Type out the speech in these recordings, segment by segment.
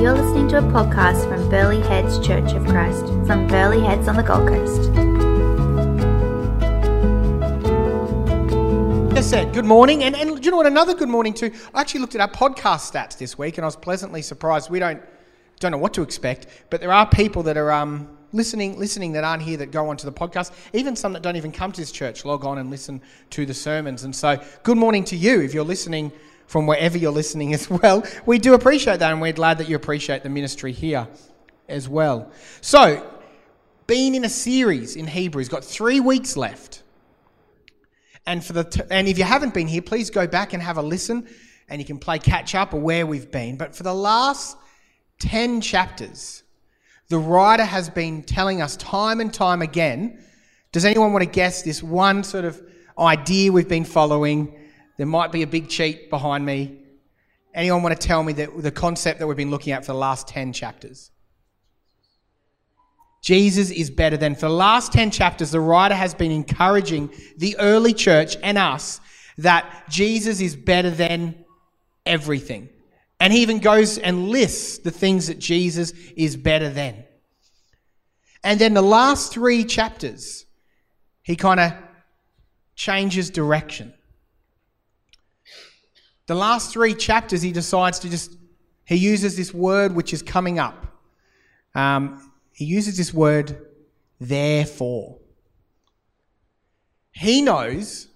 You're listening to a podcast from Burleigh Heads Church of Christ from Burleigh Heads on the Gold Coast. As said, good morning. And, and do you know what? Another good morning, too. I actually looked at our podcast stats this week and I was pleasantly surprised. We don't, don't know what to expect, but there are people that are um, listening, listening that aren't here that go onto the podcast. Even some that don't even come to this church log on and listen to the sermons. And so, good morning to you if you're listening from wherever you're listening as well. We do appreciate that, and we're glad that you appreciate the ministry here as well. So, been in a series in Hebrews, got three weeks left. And for the t- and if you haven't been here, please go back and have a listen, and you can play catch up or where we've been. But for the last ten chapters, the writer has been telling us time and time again. Does anyone want to guess this one sort of idea we've been following? There might be a big cheat behind me. Anyone want to tell me that the concept that we've been looking at for the last 10 chapters? Jesus is better than. For the last 10 chapters, the writer has been encouraging the early church and us that Jesus is better than everything. And he even goes and lists the things that Jesus is better than. And then the last three chapters, he kind of changes direction. The last three chapters, he decides to just, he uses this word which is coming up. Um, he uses this word, therefore. He knows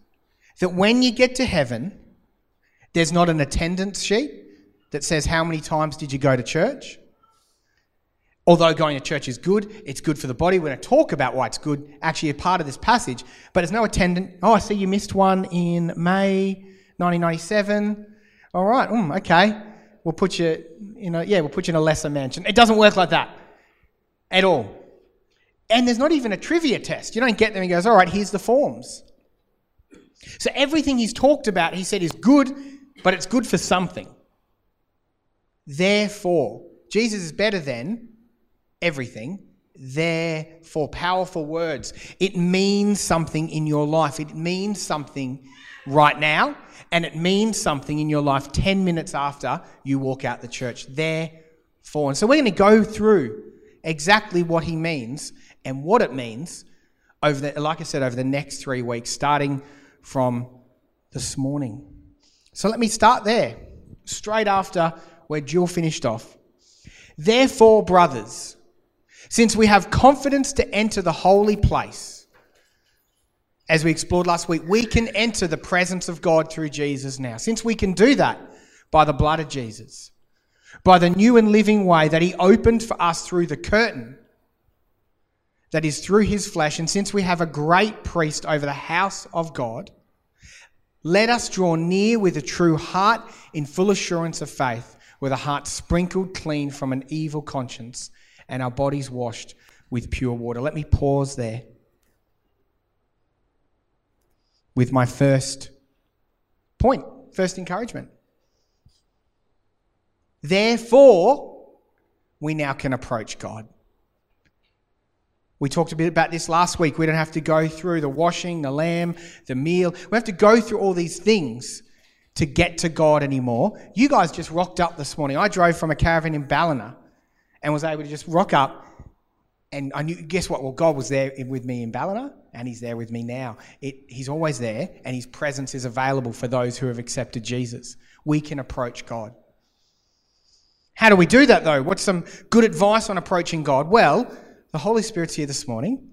that when you get to heaven, there's not an attendance sheet that says how many times did you go to church. Although going to church is good, it's good for the body. We're going to talk about why it's good, actually, a part of this passage. But there's no attendant. Oh, I see you missed one in May 1997. All right, mm, okay. We'll put you in a, yeah, we'll put you in a lesser mansion. It doesn't work like that at all. And there's not even a trivia test. You don't get there and he goes, all right, here's the forms. So everything he's talked about, he said, is good, but it's good for something. Therefore, Jesus is better than everything. Therefore, powerful words. It means something in your life. It means something right now, and it means something in your life 10 minutes after you walk out the church. Therefore. And so we're going to go through exactly what he means and what it means over the, like I said, over the next three weeks, starting from this morning. So let me start there, straight after where Jill finished off. Therefore, brothers, since we have confidence to enter the holy place, as we explored last week, we can enter the presence of God through Jesus now. Since we can do that by the blood of Jesus, by the new and living way that He opened for us through the curtain that is through His flesh, and since we have a great priest over the house of God, let us draw near with a true heart in full assurance of faith with a heart sprinkled clean from an evil conscience and our bodies washed with pure water. Let me pause there with my first point, first encouragement. Therefore, we now can approach God. We talked a bit about this last week. We don't have to go through the washing, the lamb, the meal. We have to go through all these things to get to God anymore. You guys just rocked up this morning. I drove from a caravan in Ballina and was able to just rock up. And I knew, guess what? Well, God was there with me in Ballina and He's there with me now. It, he's always there and His presence is available for those who have accepted Jesus. We can approach God. How do we do that though? What's some good advice on approaching God? Well, the Holy Spirit's here this morning.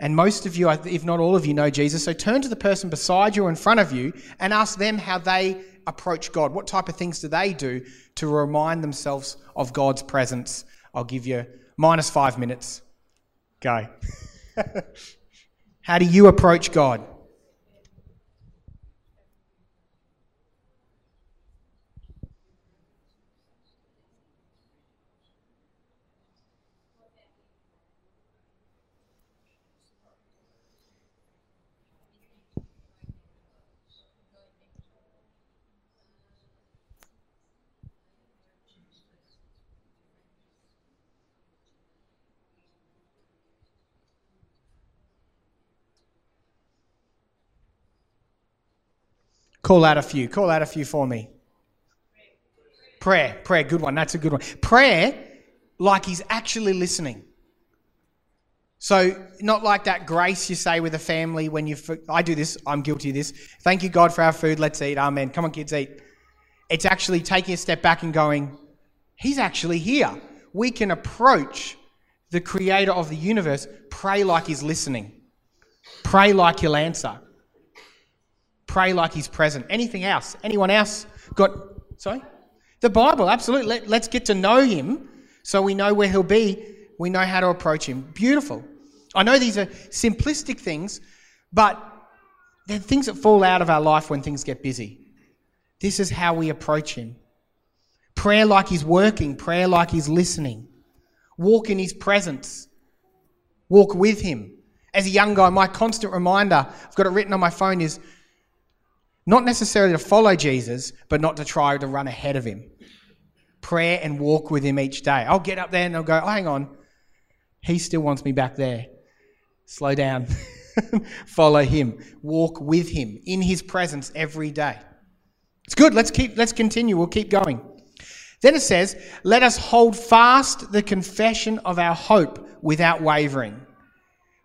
And most of you, if not all of you, know Jesus. So turn to the person beside you or in front of you and ask them how they approach God. What type of things do they do to remind themselves of God's presence? I'll give you minus five minutes. Go. how do you approach God? Call out a few. Call out a few for me. Prayer, prayer, good one. That's a good one. Prayer, like he's actually listening. So, not like that grace you say with a family when you. I do this, I'm guilty of this. Thank you, God, for our food. Let's eat. Amen. Come on, kids, eat. It's actually taking a step back and going, He's actually here. We can approach the creator of the universe, pray like He's listening, pray like He'll answer, pray like He's present. Anything else? Anyone else got. Sorry? The Bible, absolutely. Let, let's get to know Him so we know where He'll be. We know how to approach Him. Beautiful. I know these are simplistic things, but they're things that fall out of our life when things get busy. This is how we approach Him. Prayer like He's working, prayer like He's listening. Walk in His presence, walk with Him. As a young guy, my constant reminder, I've got it written on my phone, is not necessarily to follow Jesus, but not to try to run ahead of him. Prayer and walk with him each day. I'll get up there and I'll go, oh, hang on. He still wants me back there. Slow down. follow him. Walk with him in his presence every day. It's good. Let's keep let's continue. We'll keep going. Then it says, "Let us hold fast the confession of our hope without wavering,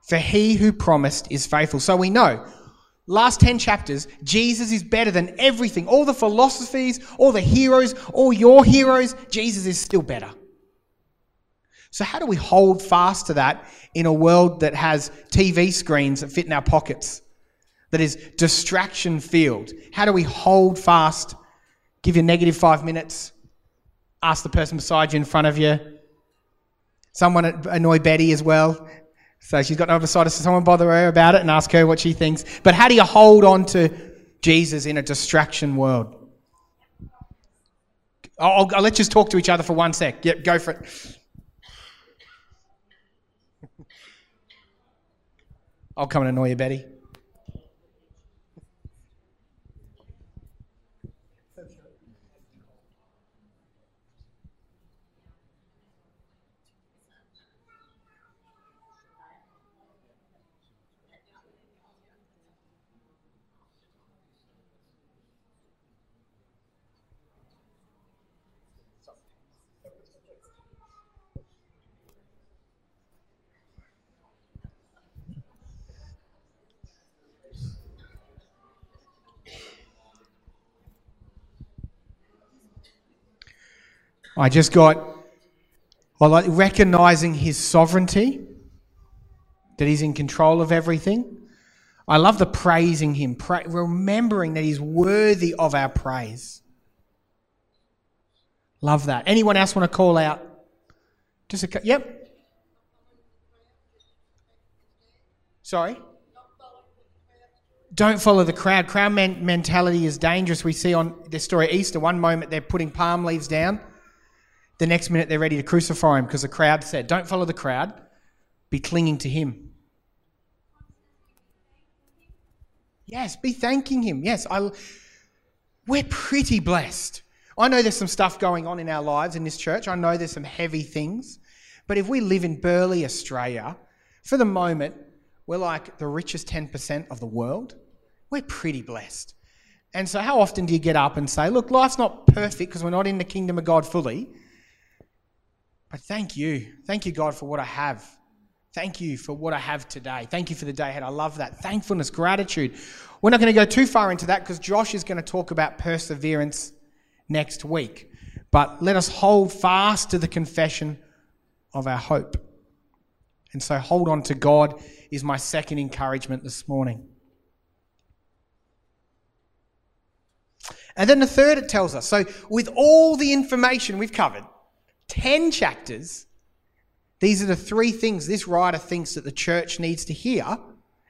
for he who promised is faithful." So we know last 10 chapters, Jesus is better than everything. All the philosophies, all the heroes, all your heroes, Jesus is still better. So, how do we hold fast to that in a world that has TV screens that fit in our pockets, that is distraction filled? How do we hold fast, give you negative five minutes, ask the person beside you in front of you? Someone annoy Betty as well. So she's got no other side. So someone bother her about it and ask her what she thinks. But how do you hold on to Jesus in a distraction world? I'll, I'll, let's just talk to each other for one sec. Yep, go for it. I'll come and annoy you, Betty. I just got, I like recognizing his sovereignty, that he's in control of everything. I love the praising him, pra- remembering that he's worthy of our praise. Love that. Anyone else want to call out? Just a yep. Sorry. Don't follow the crowd. Crowd mentality is dangerous. We see on this story Easter. One moment they're putting palm leaves down the next minute, they're ready to crucify him because the crowd said, Don't follow the crowd, be clinging to him. Yes, be thanking him. Yes, I, we're pretty blessed. I know there's some stuff going on in our lives in this church. I know there's some heavy things. But if we live in Burleigh, Australia, for the moment, we're like the richest 10% of the world. We're pretty blessed. And so, how often do you get up and say, Look, life's not perfect because we're not in the kingdom of God fully, thank you. Thank you, God, for what I have. Thank you for what I have today. Thank you for the day ahead. I love that. Thankfulness, gratitude. We're not going to go too far into that because Josh is going to talk about perseverance next week. But let us hold fast to the confession of our hope. And so, hold on to God is my second encouragement this morning. And then the third, it tells us so, with all the information we've covered, 10 chapters, these are the three things this writer thinks that the church needs to hear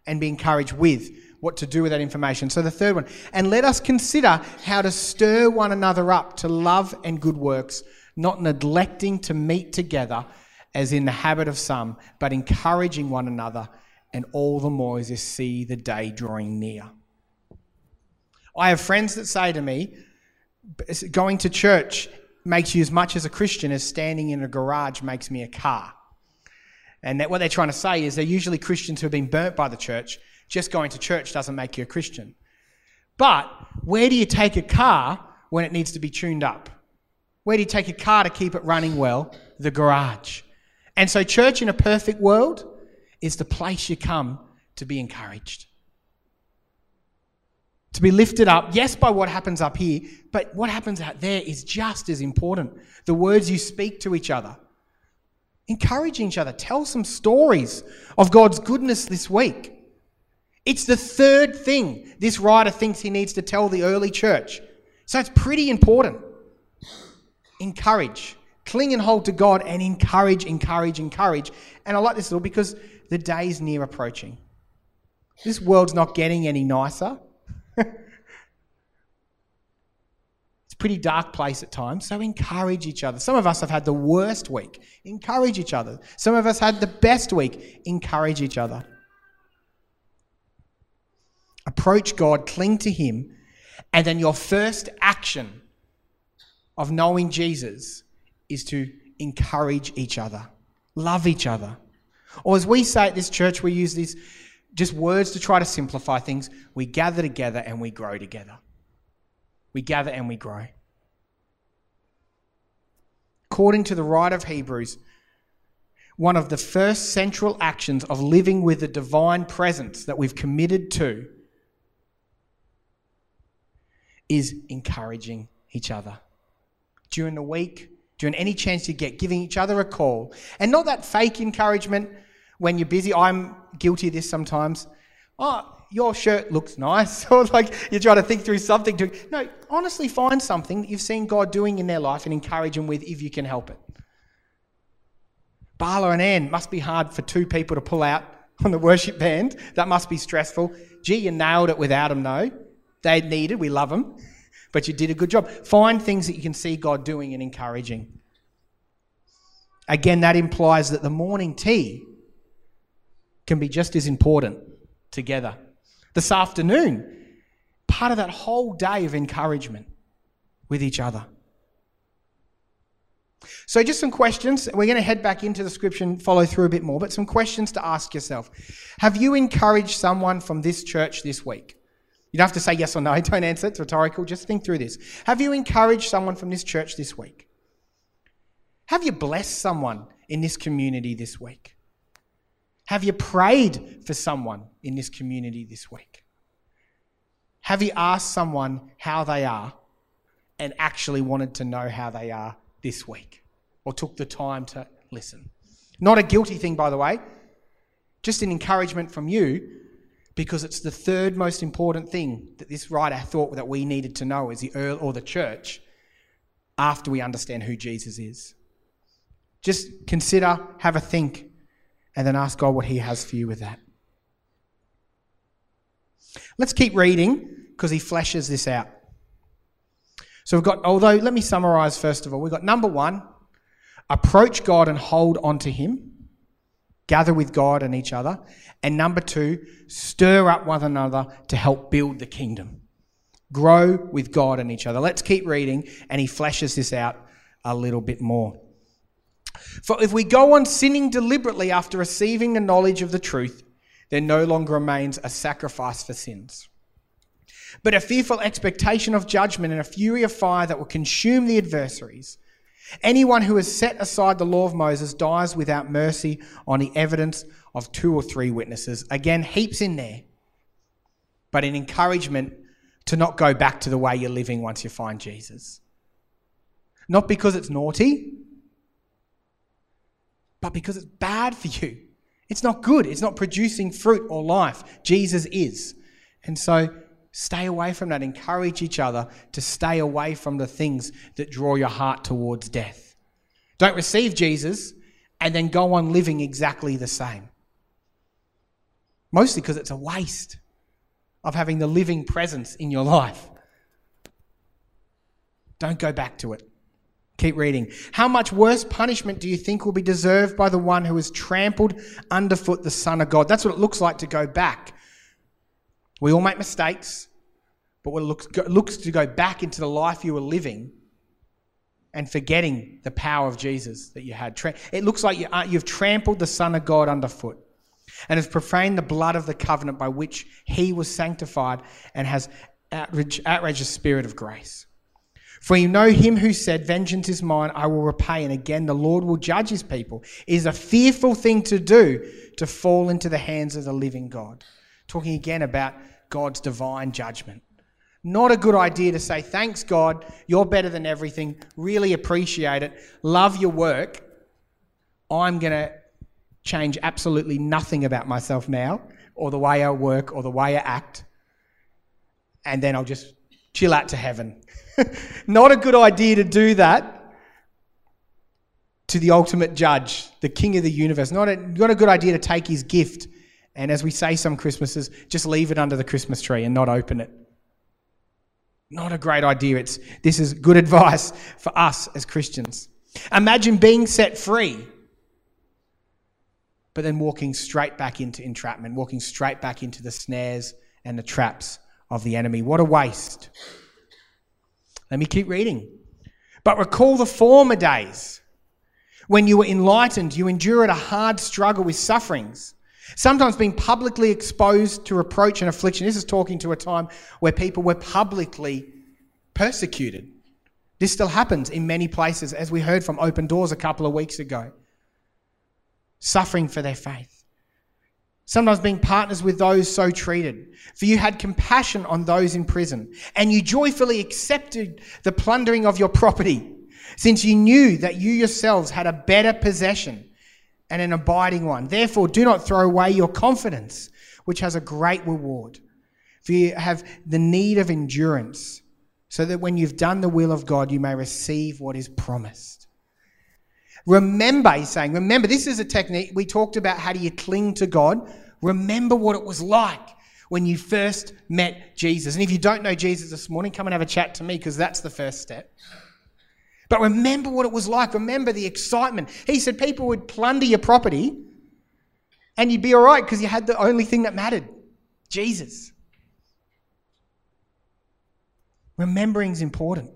and be encouraged with what to do with that information. So, the third one, and let us consider how to stir one another up to love and good works, not neglecting to meet together as in the habit of some, but encouraging one another, and all the more as you see the day drawing near. I have friends that say to me, going to church makes you as much as a Christian as standing in a garage makes me a car. And that what they're trying to say is they're usually Christians who have been burnt by the church. Just going to church doesn't make you a Christian. But where do you take a car when it needs to be tuned up? Where do you take a car to keep it running well? The garage. And so, church in a perfect world is the place you come to be encouraged. To be lifted up, yes, by what happens up here, but what happens out there is just as important. The words you speak to each other, encourage each other, tell some stories of God's goodness this week. It's the third thing this writer thinks he needs to tell the early church. So it's pretty important. Encourage. Cling and hold to God and encourage, encourage, encourage. And I like this little because the day's near approaching. This world's not getting any nicer. It's a pretty dark place at times, so encourage each other. Some of us have had the worst week. Encourage each other. Some of us had the best week. Encourage each other. Approach God, cling to Him, and then your first action of knowing Jesus is to encourage each other, love each other. Or as we say at this church, we use these just words to try to simplify things. We gather together and we grow together. We gather and we grow. According to the writer of Hebrews, one of the first central actions of living with the divine presence that we've committed to is encouraging each other. During the week, during any chance you get, giving each other a call. And not that fake encouragement when you're busy. I'm guilty of this sometimes. Oh, your shirt looks nice. or like you try to think through something to. No, honestly, find something that you've seen God doing in their life and encourage them with if you can help it. Bala and Ann must be hard for two people to pull out on the worship band. That must be stressful. Gee, you nailed it without them, though. They needed, we love them, but you did a good job. Find things that you can see God doing and encouraging. Again, that implies that the morning tea can be just as important together. This afternoon, part of that whole day of encouragement with each other. So, just some questions. We're going to head back into the scripture and follow through a bit more, but some questions to ask yourself. Have you encouraged someone from this church this week? You don't have to say yes or no, don't answer, it's rhetorical. Just think through this. Have you encouraged someone from this church this week? Have you blessed someone in this community this week? Have you prayed for someone in this community this week? Have you asked someone how they are and actually wanted to know how they are this week or took the time to listen? Not a guilty thing, by the way, just an encouragement from you because it's the third most important thing that this writer thought that we needed to know as the earl or the church after we understand who Jesus is. Just consider, have a think, and then ask God what He has for you with that. Let's keep reading because he fleshes this out. So we've got, although, let me summarize first of all. We've got number one, approach God and hold on to Him, gather with God and each other. And number two, stir up one another to help build the kingdom. Grow with God and each other. Let's keep reading, and he fleshes this out a little bit more. For if we go on sinning deliberately after receiving the knowledge of the truth, there no longer remains a sacrifice for sins, but a fearful expectation of judgment and a fury of fire that will consume the adversaries. Anyone who has set aside the law of Moses dies without mercy on the evidence of two or three witnesses. Again, heaps in there, but an encouragement to not go back to the way you're living once you find Jesus. Not because it's naughty, but because it's bad for you. It's not good. It's not producing fruit or life. Jesus is. And so stay away from that. Encourage each other to stay away from the things that draw your heart towards death. Don't receive Jesus and then go on living exactly the same. Mostly because it's a waste of having the living presence in your life. Don't go back to it. Keep reading. How much worse punishment do you think will be deserved by the one who has trampled underfoot the Son of God? That's what it looks like to go back. We all make mistakes, but what it looks, looks to go back into the life you were living and forgetting the power of Jesus that you had. It looks like you, uh, you've trampled the Son of God underfoot and has profaned the blood of the covenant by which he was sanctified and has outraged, outraged the Spirit of grace. For you know him who said, Vengeance is mine, I will repay, and again the Lord will judge his people. It is a fearful thing to do to fall into the hands of the living God. Talking again about God's divine judgment. Not a good idea to say, Thanks, God, you're better than everything, really appreciate it, love your work. I'm going to change absolutely nothing about myself now, or the way I work, or the way I act, and then I'll just chill out to heaven Not a good idea to do that to the ultimate judge, the king of the universe. Not a, not a good idea to take his gift and, as we say some Christmases, just leave it under the Christmas tree and not open it. Not a great idea. It's, this is good advice for us as Christians. Imagine being set free, but then walking straight back into entrapment, walking straight back into the snares and the traps of the enemy. What a waste. Let me keep reading. But recall the former days when you were enlightened, you endured a hard struggle with sufferings, sometimes being publicly exposed to reproach and affliction. This is talking to a time where people were publicly persecuted. This still happens in many places, as we heard from Open Doors a couple of weeks ago. Suffering for their faith sometimes being partners with those so treated. For you had compassion on those in prison, and you joyfully accepted the plundering of your property, since you knew that you yourselves had a better possession and an abiding one. Therefore, do not throw away your confidence, which has a great reward. For you have the need of endurance, so that when you've done the will of God, you may receive what is promised. Remember, he's saying, remember, this is a technique. We talked about how do you cling to God. Remember what it was like when you first met Jesus. And if you don't know Jesus this morning, come and have a chat to me because that's the first step. But remember what it was like. Remember the excitement. He said people would plunder your property and you'd be all right because you had the only thing that mattered Jesus. Remembering is important.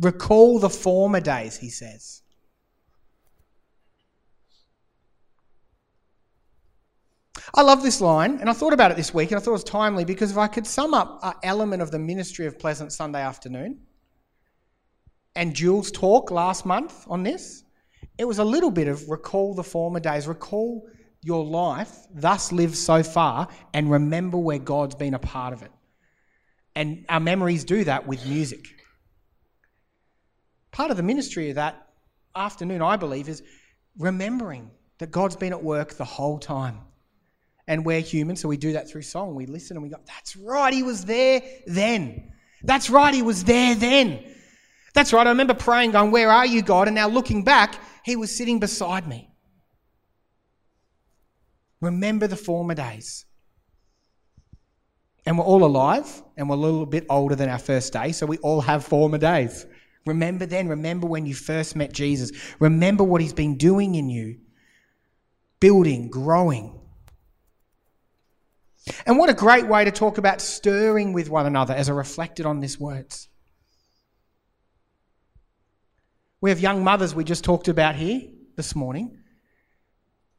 Recall the former days, he says. I love this line, and I thought about it this week, and I thought it was timely because if I could sum up an element of the ministry of Pleasant Sunday afternoon and Jules' talk last month on this, it was a little bit of recall the former days, recall your life, thus live so far, and remember where God's been a part of it. And our memories do that with music. Part of the ministry of that afternoon, I believe, is remembering that God's been at work the whole time. And we're human, so we do that through song. We listen and we go, That's right, he was there then. That's right, he was there then. That's right, I remember praying, going, Where are you, God? And now looking back, he was sitting beside me. Remember the former days. And we're all alive, and we're a little bit older than our first day, so we all have former days. Remember then, remember when you first met Jesus. Remember what he's been doing in you, building, growing. And what a great way to talk about stirring with one another as I reflected on these words. We have young mothers we just talked about here this morning.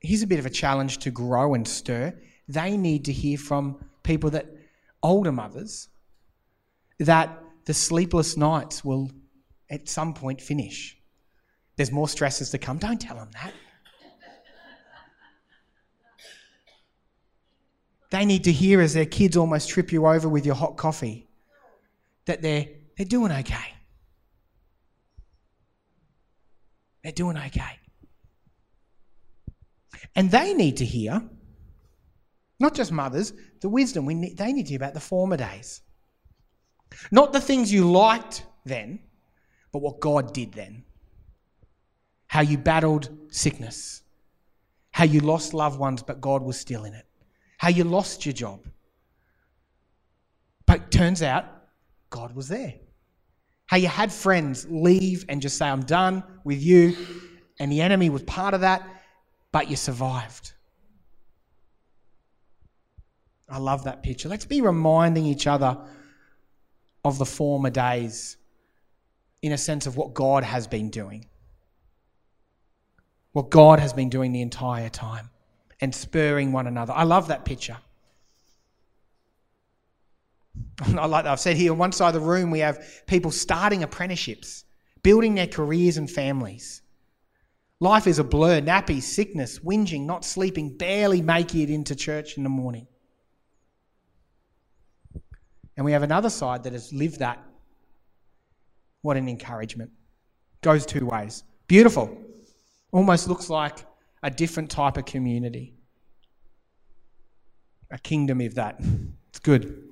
Here's a bit of a challenge to grow and stir. They need to hear from people that, older mothers, that the sleepless nights will at some point finish. There's more stresses to come. Don't tell them that. They need to hear as their kids almost trip you over with your hot coffee that they're, they're doing okay. They're doing okay. And they need to hear, not just mothers, the wisdom. We need, they need to hear about the former days. Not the things you liked then, but what God did then. How you battled sickness. How you lost loved ones, but God was still in it. How you lost your job. But turns out God was there. How you had friends leave and just say, I'm done with you. And the enemy was part of that, but you survived. I love that picture. Let's be reminding each other of the former days in a sense of what God has been doing. What God has been doing the entire time and spurring one another. I love that picture. I like that. I've said here, on one side of the room, we have people starting apprenticeships, building their careers and families. Life is a blur, nappy, sickness, whinging, not sleeping, barely making it into church in the morning. And we have another side that has lived that. What an encouragement. Goes two ways. Beautiful. Almost looks like a different type of community. A kingdom, if that. It's good.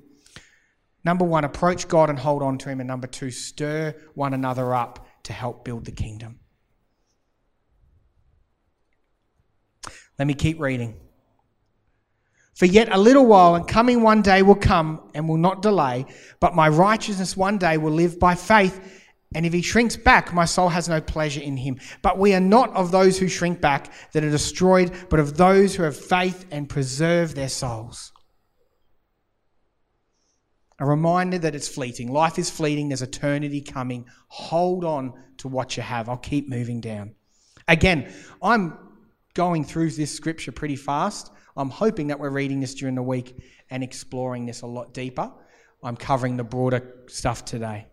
Number one, approach God and hold on to Him. And number two, stir one another up to help build the kingdom. Let me keep reading. For yet a little while, and coming one day will come and will not delay, but my righteousness one day will live by faith. And if he shrinks back, my soul has no pleasure in him. But we are not of those who shrink back that are destroyed, but of those who have faith and preserve their souls. A reminder that it's fleeting. Life is fleeting, there's eternity coming. Hold on to what you have. I'll keep moving down. Again, I'm going through this scripture pretty fast. I'm hoping that we're reading this during the week and exploring this a lot deeper. I'm covering the broader stuff today.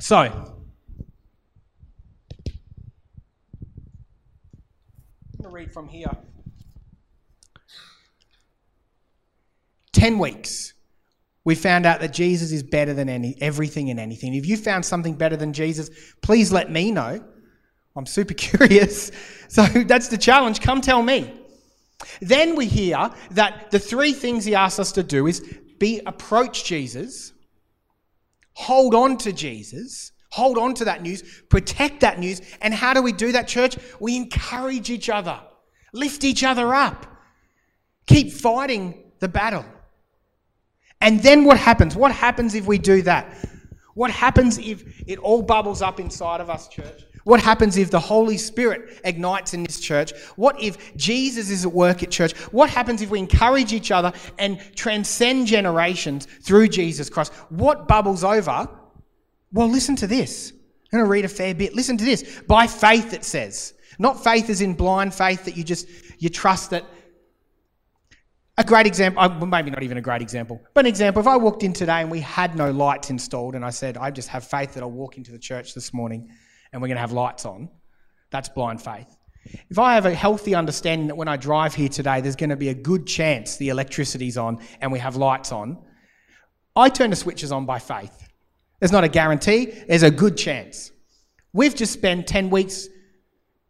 So, I'm to read from here. 10 weeks we found out that Jesus is better than any, everything and anything. If you found something better than Jesus, please let me know. I'm super curious. So that's the challenge. Come tell me. Then we hear that the three things he asks us to do is be approach Jesus, hold on to Jesus, hold on to that news, protect that news. And how do we do that, church? We encourage each other, lift each other up, keep fighting the battle. And then what happens? What happens if we do that? What happens if it all bubbles up inside of us, church? What happens if the Holy Spirit ignites in this church? What if Jesus is at work at church? What happens if we encourage each other and transcend generations through Jesus Christ? What bubbles over? Well, listen to this. I'm going to read a fair bit. Listen to this. By faith, it says. Not faith as in blind faith that you just you trust that a great example, uh, maybe not even a great example, but an example. If I walked in today and we had no lights installed, and I said, I just have faith that I'll walk into the church this morning and we're going to have lights on, that's blind faith. If I have a healthy understanding that when I drive here today, there's going to be a good chance the electricity's on and we have lights on, I turn the switches on by faith. There's not a guarantee, there's a good chance. We've just spent 10 weeks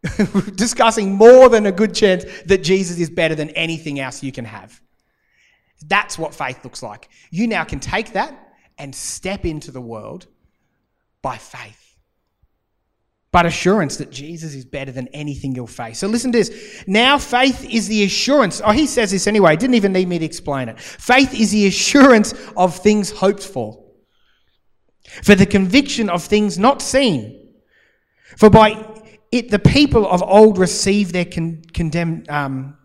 discussing more than a good chance that Jesus is better than anything else you can have. That's what faith looks like. You now can take that and step into the world by faith. But assurance that Jesus is better than anything you'll face. So listen to this. Now faith is the assurance. Oh, he says this anyway. Didn't even need me to explain it. Faith is the assurance of things hoped for, for the conviction of things not seen. For by it the people of old received their con- condemned. Um,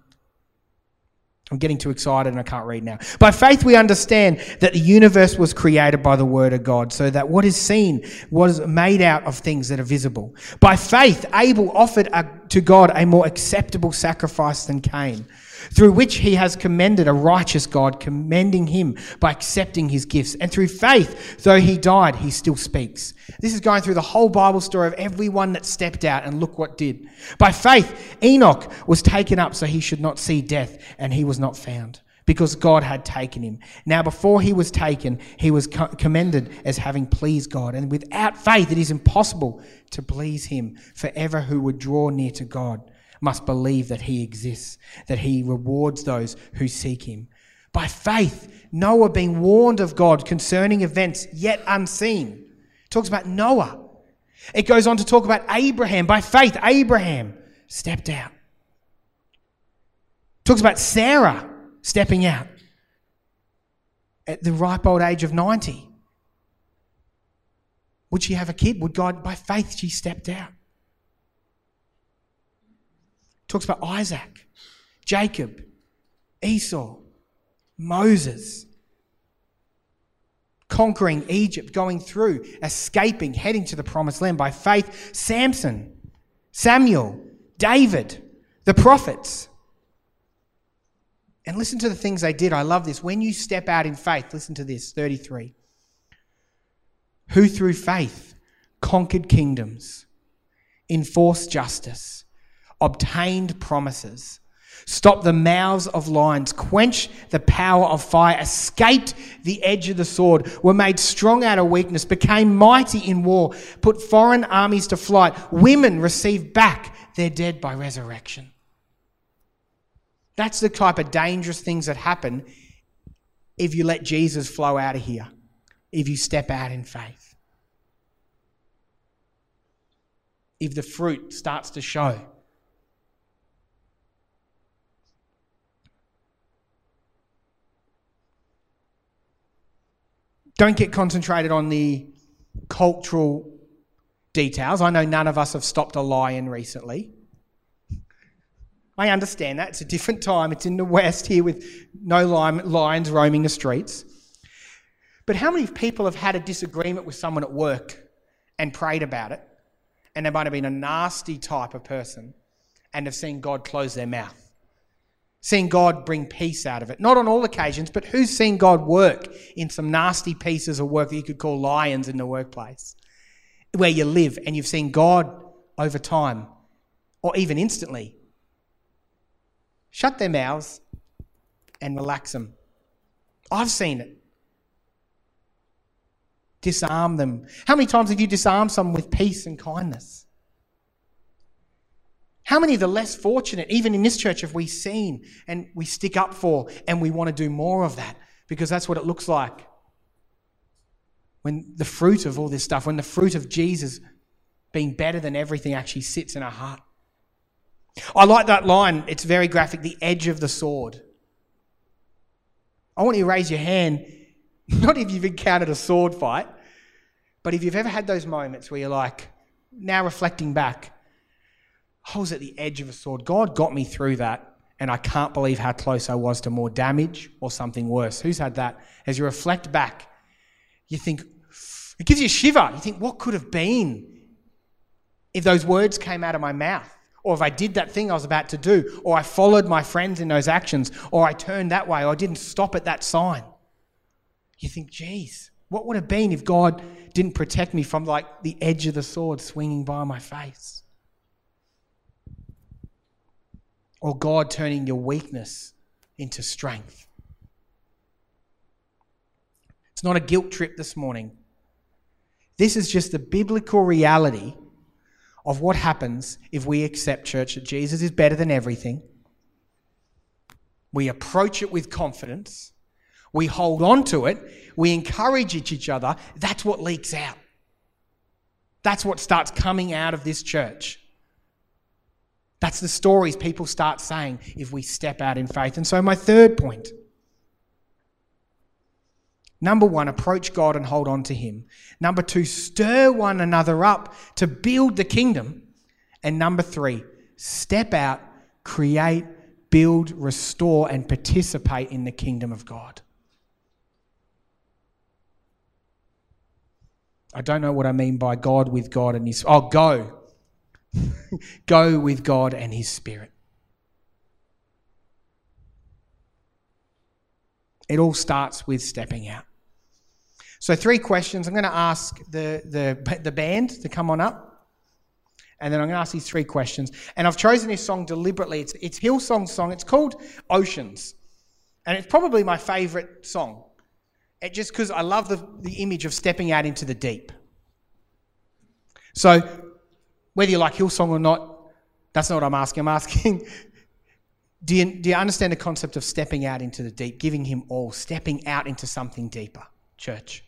I'm getting too excited and I can't read now. By faith, we understand that the universe was created by the word of God, so that what is seen was made out of things that are visible. By faith, Abel offered a, to God a more acceptable sacrifice than Cain through which he has commended a righteous God, commending him by accepting his gifts. And through faith, though he died, he still speaks. This is going through the whole Bible story of everyone that stepped out, and look what did. By faith, Enoch was taken up so he should not see death, and he was not found. Because God had taken him. Now, before he was taken, he was commended as having pleased God. And without faith, it is impossible to please him. Forever who would draw near to God must believe that he exists, that he rewards those who seek him. By faith, Noah being warned of God concerning events yet unseen. It talks about Noah. It goes on to talk about Abraham. By faith, Abraham stepped out. It talks about Sarah stepping out at the ripe old age of 90. Would she have a kid? Would God, by faith, she stepped out? Talks about Isaac, Jacob, Esau, Moses, conquering Egypt, going through, escaping, heading to the promised land by faith. Samson, Samuel, David, the prophets. And listen to the things they did. I love this. When you step out in faith, listen to this 33. Who through faith conquered kingdoms, enforced justice, obtained promises, stopped the mouths of lions, quench the power of fire, escaped the edge of the sword, were made strong out of weakness, became mighty in war, put foreign armies to flight. Women received back their dead by resurrection. That's the type of dangerous things that happen if you let Jesus flow out of here, if you step out in faith. If the fruit starts to show. Don't get concentrated on the cultural details. I know none of us have stopped a lion recently. I understand that. It's a different time. It's in the West here with no lions roaming the streets. But how many people have had a disagreement with someone at work and prayed about it? And they might have been a nasty type of person and have seen God close their mouth? Seen God bring peace out of it. Not on all occasions, but who's seen God work in some nasty pieces of work that you could call lions in the workplace? Where you live and you've seen God over time or even instantly shut their mouths and relax them. I've seen it. Disarm them. How many times have you disarmed someone with peace and kindness? How many of the less fortunate, even in this church, have we seen and we stick up for and we want to do more of that because that's what it looks like? When the fruit of all this stuff, when the fruit of Jesus being better than everything actually sits in our heart. I like that line. It's very graphic the edge of the sword. I want you to raise your hand, not if you've encountered a sword fight, but if you've ever had those moments where you're like, now reflecting back, I was at the edge of a sword. God got me through that, and I can't believe how close I was to more damage or something worse. Who's had that? As you reflect back, you think, it gives you a shiver. You think, what could have been if those words came out of my mouth? or if I did that thing I was about to do, or I followed my friends in those actions, or I turned that way, or I didn't stop at that sign. You think, geez, what would have been if God didn't protect me from like the edge of the sword swinging by my face? Or God turning your weakness into strength. It's not a guilt trip this morning. This is just the biblical reality of what happens if we accept, church, that Jesus is better than everything. We approach it with confidence. We hold on to it. We encourage each other. That's what leaks out. That's what starts coming out of this church. That's the stories people start saying if we step out in faith. And so, my third point Number one, approach God and hold on to Him. Number two, stir one another up to build the kingdom. And number three, step out, create, build, restore, and participate in the kingdom of God. I don't know what I mean by God with God and His. Oh, go. go with God and His Spirit. It all starts with stepping out. So, three questions. I'm going to ask the, the, the band to come on up. And then I'm going to ask these three questions. And I've chosen this song deliberately. It's, it's Hillsong's song. It's called Oceans. And it's probably my favourite song. It, just because I love the, the image of stepping out into the deep. So, whether you like Hillsong or not, that's not what I'm asking. I'm asking, do you, do you understand the concept of stepping out into the deep, giving Him all, stepping out into something deeper, church?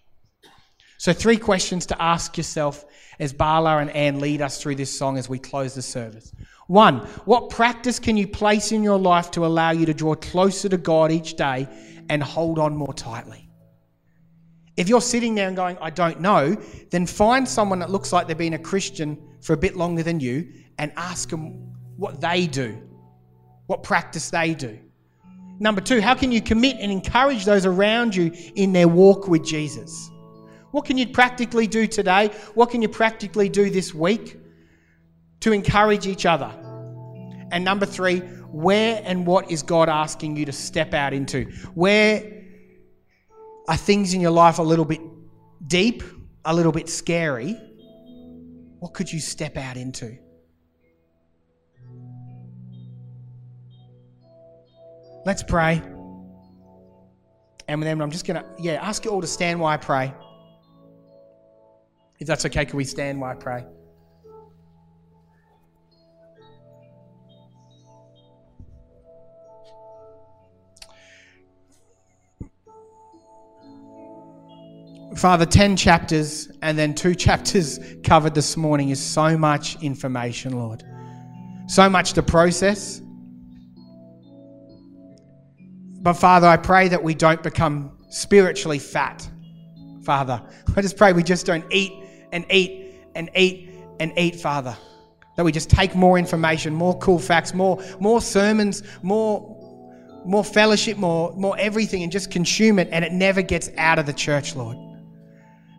So, three questions to ask yourself as Bala and Anne lead us through this song as we close the service. One, what practice can you place in your life to allow you to draw closer to God each day and hold on more tightly? If you're sitting there and going, I don't know, then find someone that looks like they've been a Christian for a bit longer than you and ask them what they do, what practice they do. Number two, how can you commit and encourage those around you in their walk with Jesus? What can you practically do today? What can you practically do this week to encourage each other? And number three, where and what is God asking you to step out into? Where are things in your life a little bit deep, a little bit scary? What could you step out into? Let's pray. And then I'm just going to, yeah, ask you all to stand while I pray. If that's okay, can we stand while I pray? Father, 10 chapters and then two chapters covered this morning is so much information, Lord. So much to process. But Father, I pray that we don't become spiritually fat. Father, I just pray we just don't eat and eat and eat and eat, Father. That we just take more information, more cool facts, more, more sermons, more, more fellowship, more, more everything, and just consume it, and it never gets out of the church, Lord.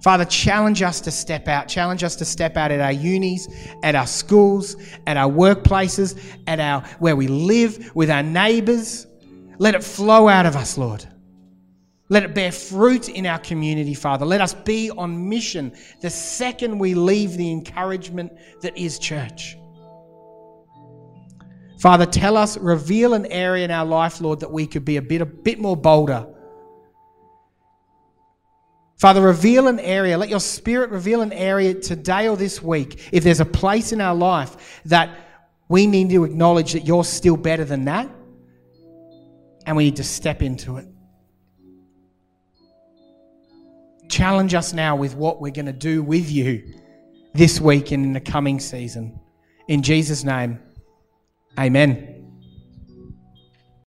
Father, challenge us to step out. Challenge us to step out at our unis, at our schools, at our workplaces, at our where we live, with our neighbours. Let it flow out of us, Lord. Let it bear fruit in our community, Father. Let us be on mission the second we leave the encouragement that is church. Father, tell us, reveal an area in our life, Lord, that we could be a bit, a bit more bolder Father, reveal an area. Let your spirit reveal an area today or this week. If there's a place in our life that we need to acknowledge that you're still better than that, and we need to step into it. Challenge us now with what we're going to do with you this week and in the coming season. In Jesus' name, amen.